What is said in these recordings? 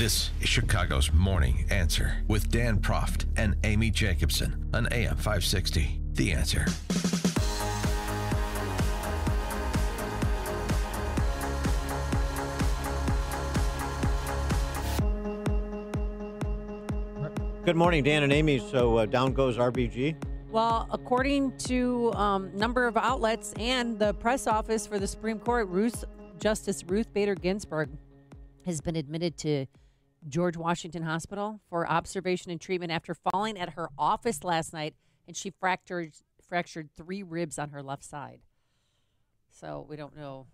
This is Chicago's Morning Answer with Dan Proft and Amy Jacobson on AM 560. The Answer. Good morning, Dan and Amy. So uh, down goes RBG. Well, according to um, number of outlets and the press office for the Supreme Court, Ruth, Justice Ruth Bader Ginsburg has been admitted to George Washington Hospital for observation and treatment after falling at her office last night, and she fractured fractured three ribs on her left side. So we don't know.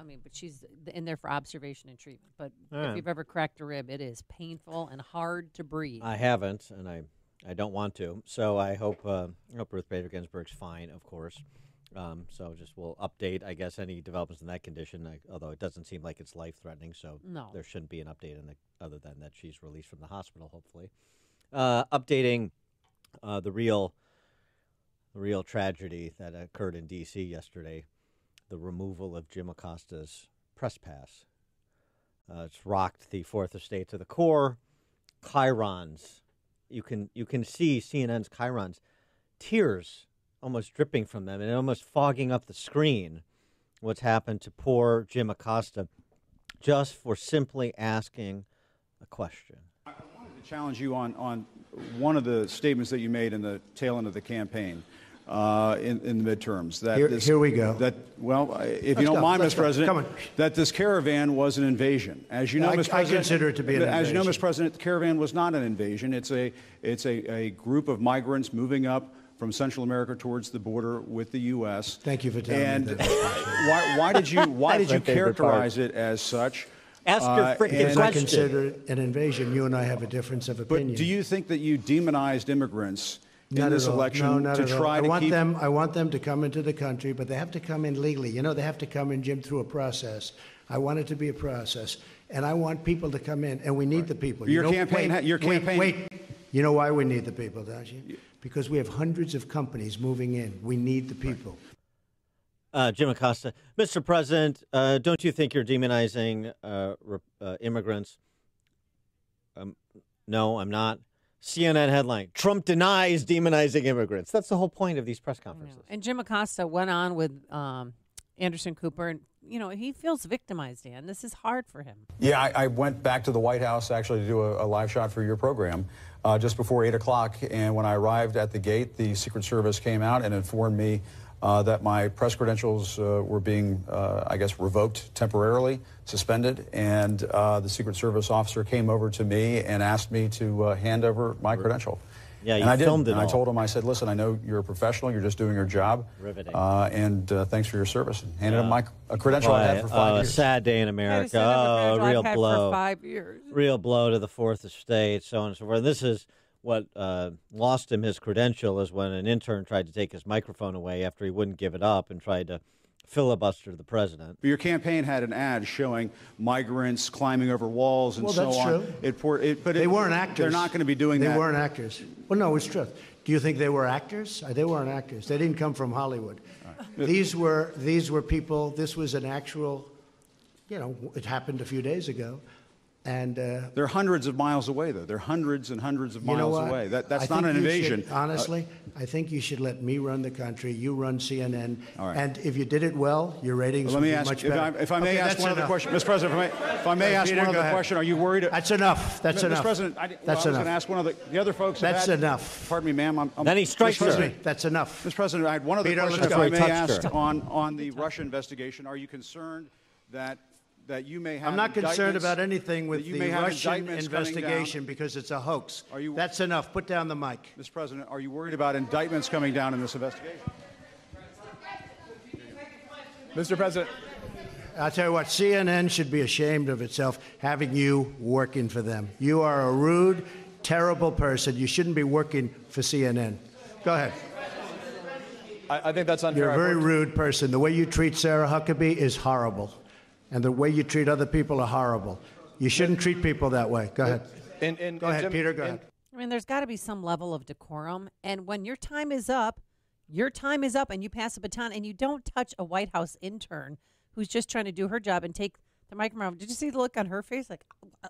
I mean, but she's in there for observation and treatment. But Yeah. if you've ever cracked a rib, it is painful and hard to breathe. I haven't, and I, I don't want to. So I hope, uh, I hope Ruth Bader Ginsburg's fine, of course. Um, so just we'll update, I guess, any developments in that condition. I, although it doesn't seem like it's life threatening, so No. there shouldn't be an update in the, other than that she's released from the hospital, hopefully. Uh, updating uh, the real, real tragedy that occurred in D.C. yesterday, the removal of Jim Acosta's press pass. Uh, it's rocked the Fourth Estate to the core. Chyrons, you can you can see CNN's chyrons, tears almost dripping from them and almost fogging up the screen. What's happened to poor Jim Acosta, just for simply asking a question. I wanted to challenge you on, on one of the statements that you made in the tail end of the campaign uh, in, in the midterms. That Here- this, here we go. That well, if you Let's don't go, mind, let's Mr. go. President, Come on. that this caravan was an invasion. As you know, I- Mr. I President, consider it to be an As you know. Mr. President, the caravan was not an invasion. It's a it's a, a group of migrants moving up. From Central America towards the border with the U.S. Thank you for telling me and that, why, why did you why did you my part. characterize it as such? Ask your Uh, frickin' and- Because I question. consider it an invasion. You and I have a difference of opinion. But opinion. do you think that you demonized immigrants in Not this election no, not to at all. try I want keep them. I want them to come into the country, but they have to come in legally. You know, they have to come in, Jim, through a process. I want it to be a process, and I want people to come in, and we need the people. Your you know, campaign wait, ha- your campaign- Wait, You know why we need the people, don't you? Because we have hundreds of companies moving in. We need the people. Uh, Jim Acosta, Mr. President, uh, don't you think you're demonizing uh, re- uh, immigrants? Um, no, I'm not. CNN headline: Trump denies demonizing immigrants. That's the whole point of these press conferences. And Jim Acosta went on with um, Anderson Cooper, and you know he feels victimized. Dan, this is hard for him. Yeah, I, I went back to the White House actually to do a, a live shot for your program uh, just before 8 o'clock. And when I arrived at the gate, the Secret Service came out and informed me uh, that my press credentials uh, were being, uh, I guess, revoked temporarily, suspended. And uh, the Secret Service officer came over to me and asked me to uh, hand over my credential. Yeah, and you I did. filmed it And I told him, I said, listen, I know you're a professional, you're just doing your job. Riveting. Uh, and uh, thanks for your service. And handed him my a credential I had for five uh, years. A sad day in America. set up a Oh, I've real had blow. for five years. real blow to the Fourth Estate, so on and so forth. And this is what uh, lost him his credential is when an intern tried to take his microphone away after he wouldn't give it up and tried to filibuster the president. But your campaign had an ad showing migrants climbing over walls and Well, so that's on. true. It, pour- it, but They it- weren't actors. They're not going to be doing they that. They weren't actors. Well, no, it's true. Do you think they were actors? Uh, They weren't actors. They didn't come from Hollywood. These were these were people. This was an actual. You know, it happened a few days ago, and uh, They're hundreds of miles away, though. They're hundreds and hundreds of you know miles away. That, that's I not an you should- invasion. Uh, honestly, I think you should let me run the country. You run CNN, All right. and if you did it well, your ratings Let would me be ask, much if I, better. if I may Okay, ask that's one other question, Mr. President, if I may, if I may All right, ask Peter, one other question, are you worried? That's enough. That's Mr. enough. President, I, well, That's I was going enough. to ask one of the, the other folks. That's had- enough. Pardon me, ma'am. I'm, I'm, Then he strikes Mr. her. Me. That's enough. Mr. President, I had one other Peter, question, if. I may That's where he ask on, on the Russia investigation. Are you concerned that that you may have I'm not concerned about anything with you the may have Russian investigation because it's a hoax. Are you- That's enough. Put down the mic. Mr. President, are you worried about indictments coming down in this investigation? Mr. President, I'll tell you what, CNN should be ashamed of itself having you working for them. You are a rude, terrible person. You shouldn't be working for CNN. Go ahead. I, I think that's unfair. You're a very rude person. The way you treat Sarah Huckabee is horrible. And the way you treat other people are horrible. You shouldn't treat people that way. Go ahead. in- in- Go in ahead, Jim- Peter. Go in- ahead. I mean, there's got to be some level of decorum. And when your time is up, your time is up, and you pass a baton, and you don't touch a White House intern who's just trying to do her job and take the microphone. Did you see the look on her face? Like, uh,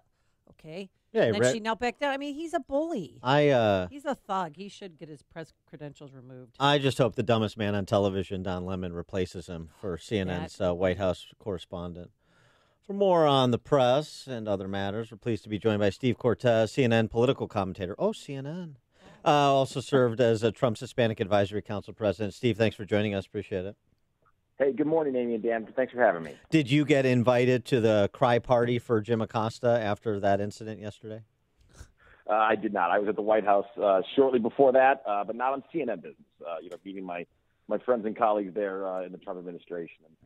okay. Yeah, and then she knelt back down. I mean, he's a bully. I uh, He's a thug. He should get his press credentials removed. I just hope the dumbest man on television, Don Lemon, replaces him for CNN's uh, White House correspondent. For more on the press and other matters, we're pleased to be joined by Steve Cortes, CNN political commentator. Oh, CNN. Uh, also served as a Trump's Hispanic Advisory Council president. Steve, thanks for joining us. Appreciate it. Hey, good morning, Amy and Dan. Thanks for having me. Did you get invited to the cry party for Jim Acosta after that incident yesterday? Uh, I did not. I was at the White House uh, shortly before that, uh, but not on CNN business. Uh, you know, meeting my my friends and colleagues there uh, in the Trump administration. And,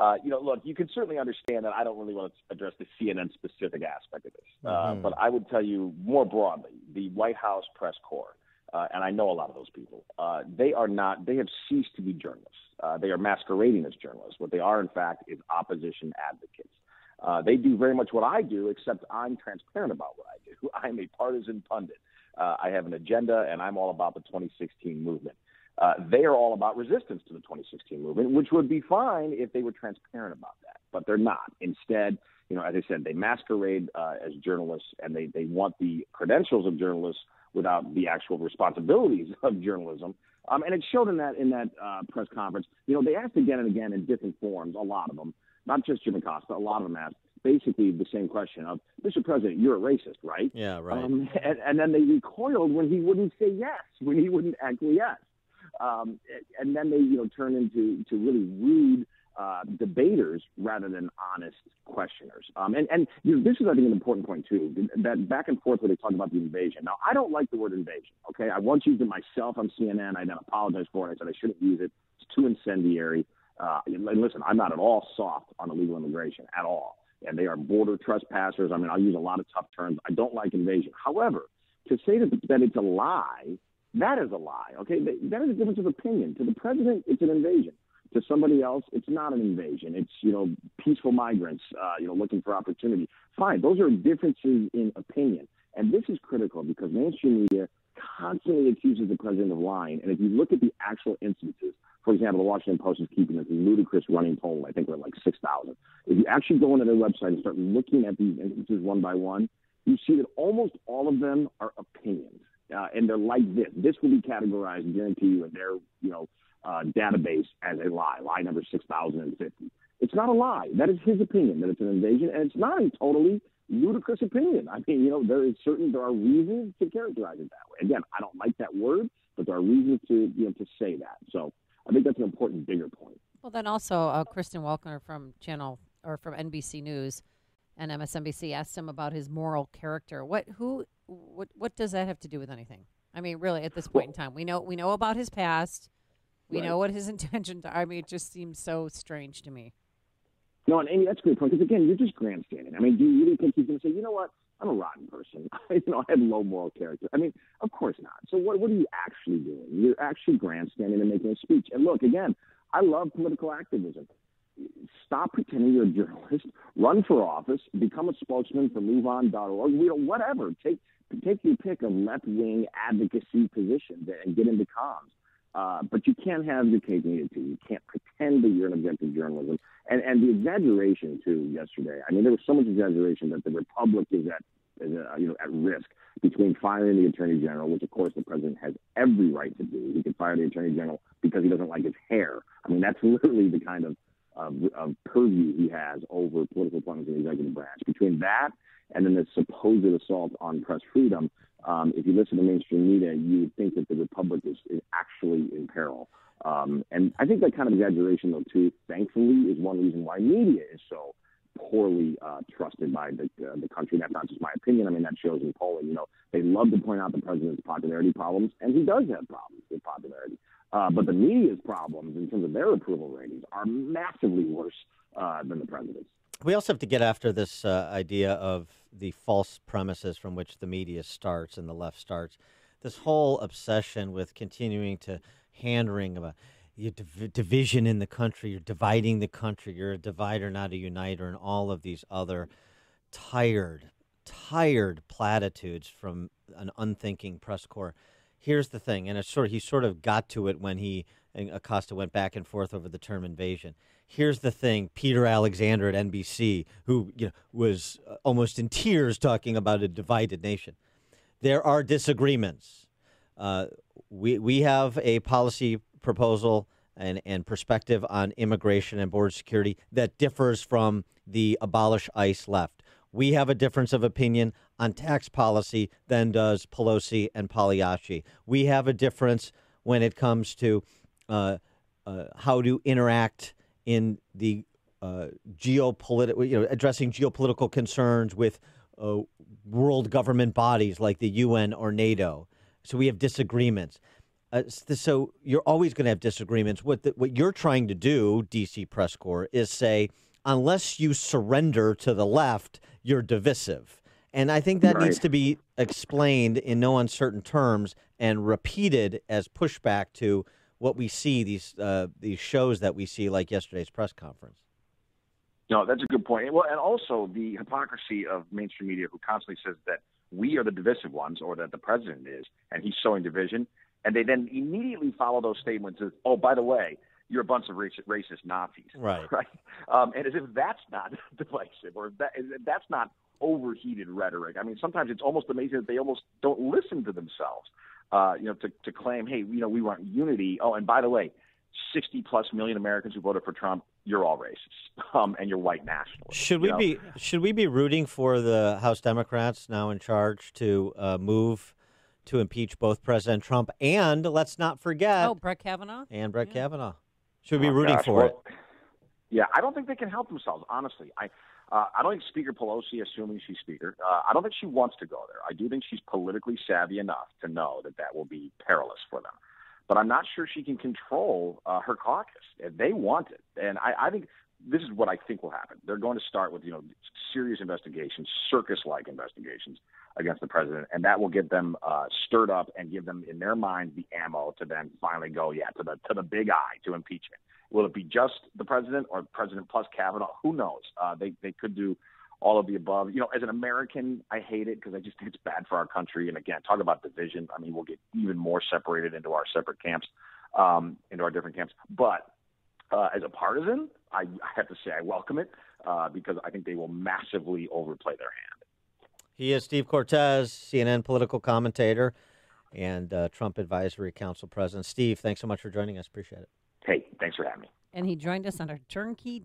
uh, you know, look, you can certainly understand that I don't really want to address the CNN specific aspect of this, uh, Mhm. but I would tell you more broadly, the White House press corps, uh, and I know a lot of those people. Uh, they are not. They have ceased to be journalists. Uh, they are masquerading as journalists. What they are, in fact, is opposition advocates. Uh, they do very much what I do, except I'm transparent about what I do. I'm a partisan pundit. Uh, I have an agenda, and I'm all about the 2016 movement. Uh, they are all about resistance to the 2016 movement, which would be fine if they were transparent about that, but they're not. Instead, you know, as I said, they masquerade as journalists, and they they want the credentials of journalists without the actual responsibilities of journalism. Um, and it showed in that in that uh, press conference. You know, they asked again and again in different forms, a lot of them, not just Jim Acosta, a lot of them asked basically the same question of, Mr. President, you're a racist, right? Yeah, right. Um, and, and then they recoiled when he wouldn't say yes, when he wouldn't acquiesce. Um, and then they, you know, turn into to really rude uh, debaters rather than honest questioners. Um, and and you know, this is, I think, an important point too. That back and forth where they talk about the invasion. Now, I don't like the word invasion. Okay, I once used it myself on CNN. I then apologized for it. I said I shouldn't use it. It's too incendiary. Uh, and listen, I'm not at all soft on illegal immigration at all. And they are border trespassers. I mean, I'll use a lot of tough terms. I don't like invasion. However, to say that, that it's a lie, that is a lie. Okay, that, that is a difference of opinion. To the president, it's an invasion. To somebody else, it's not an invasion. It's you know peaceful migrants, uh, you know, looking for opportunity. Fine, those are differences in opinion, and this is critical because mainstream media constantly accuses the president of lying. And if you look at the actual instances, for example, the Washington Post is keeping this ludicrous running poll. I think we're at like 6,000. If you actually go into their website and start looking at these instances one by one, you see that almost all of them are opinions. Uh, and they're like this. This will be categorized, guarantee you, in their you know uh, database as a lie, lie number 6,050. It's not a lie. That is his opinion that it's an invasion, and it's not a totally ludicrous opinion. I mean, you know, there is certain there are reasons to characterize it that way. Again, I don't like that word, but there are reasons to you know to say that. So I think that's an important, bigger point. Well, then also uh, Kristen Welker from Channel or from NBC News and MSNBC asked him about his moral character. What who what what does that have to do with anything? I mean, really, at this point in time, we know we know about his past. We Right. know what his intentions are. I mean, it just seems so strange to me. No, and Amy, that's a great point. Because again, you're just grandstanding. I mean, do you really think he's going to say, you know what? I'm a rotten person. you know, I have low moral character. I mean, of course not. So what what are you actually doing? You're actually grandstanding and making a speech. And look, again, I love political activism. Stop pretending you're a journalist. Run for office. Become a spokesman for MoveOn.org. You know, whatever. Take take your pick of left wing advocacy positions and get into comms. Uh, but you can't have your cake and eat it too. You can't pretend that you're an objective journalism. And and the exaggeration too yesterday. I mean, there was so much exaggeration that the republic is at is, uh, you know at risk between firing the attorney general, which of course the president has every right to do. He can fire the attorney general because he doesn't like his hair. I mean, that's literally the kind of of, of purview he has over political appointments in the executive branch. Between that and then the supposed assault on press freedom, um, if you listen to mainstream media, you would think that the republic is, is actually in peril. Um, and I think that kind of exaggeration, though, too, thankfully, is one reason why media is so poorly uh, trusted by the, uh, the country. That's not just my opinion. I mean, that shows in polling. You know, they love to point out the president's popularity problems, and he does have problems with popularity. Uh, but the media's problems, in terms of their approval ratings, are massively worse uh, than the president's. We also have to get after this uh, idea of the false premises from which the media starts and the left starts. This whole obsession with continuing to hand wring about your div- division in the country, you're dividing the country, you're a divider, not a uniter, and all of these other tired, tired platitudes from an unthinking press corps. Here's the thing, and it's sort of, he sort of got to it when he and Acosta went back and forth over the term invasion. Here's the thing: Peter Alexander at NBC, who you know, was uh, almost in tears talking about a divided nation. There are disagreements. Uh, we we have a policy proposal and, and perspective on immigration and border security that differs from the abolish ICE left. We have a difference of opinion on tax policy than does Pelosi and Pagliacci. We have a difference when it comes to uh, uh, how to interact in the uh, geopolitical, you know, addressing geopolitical concerns with uh, world government bodies like the UN or NATO. So we have disagreements. Uh, so you're always going to have disagreements. What the, what you're trying to do, DC Press Corps, is say unless you surrender to the left, you're divisive. And I think that right. needs to be explained in no uncertain terms and repeated as pushback to what we see these uh, these shows that we see, like yesterday's press conference. No, that's a good point. Well, and also the hypocrisy of mainstream media, who constantly says that we are the divisive ones, or that the president is, and he's sowing division, and they then immediately follow those statements as, "Oh, by the way, you're a bunch of racist, racist Nazis," right? Right? Um, and as if that's not divisive, or that that's not overheated rhetoric. I mean, sometimes it's almost amazing that they almost don't listen to themselves. Uh, you know, to to claim, "Hey, you know, we want unity." Oh, and by the way, 60 plus million Americans who voted for Trump, you're all racist, um, and you're white nationalists. Should we know? be Should we be rooting for the House Democrats now in charge to uh, move to impeach both President Trump and let's not forget, oh, Brett Kavanaugh and Brett yeah. Kavanaugh. Should we be oh, rooting gosh. for well, it? Yeah, I don't think they can help themselves. Honestly, I. Uh, I don't think Speaker Pelosi, assuming she's Speaker, uh, I don't think she wants to go there. I do think she's politically savvy enough to know that that will be perilous for them but I'm not sure she can control uh, her caucus. They want it, and I, I think this is what I think will happen. They're going to start with you know serious investigations, circus-like investigations against the president, and that will get them uh, stirred up and give them in their minds the ammo to then finally go yeah to the to the big eye to impeachment. Will it be just the president or president plus Kavanaugh? Who knows? Uh, they they could do all of the above. You know, as an American, I hate it because I just think it's bad for our country. And again, talk about division. I mean, we'll get even more separated into our separate camps, um, into our different camps. But uh, as a partisan, I, I have to say I welcome it uh, because I think they will massively overplay their hand. He is Steve Cortes, CNN political commentator and uh, Trump Advisory Council president. Steve, thanks so much for joining us. Appreciate it. Hey, thanks for having me. And he joined us on our turnkey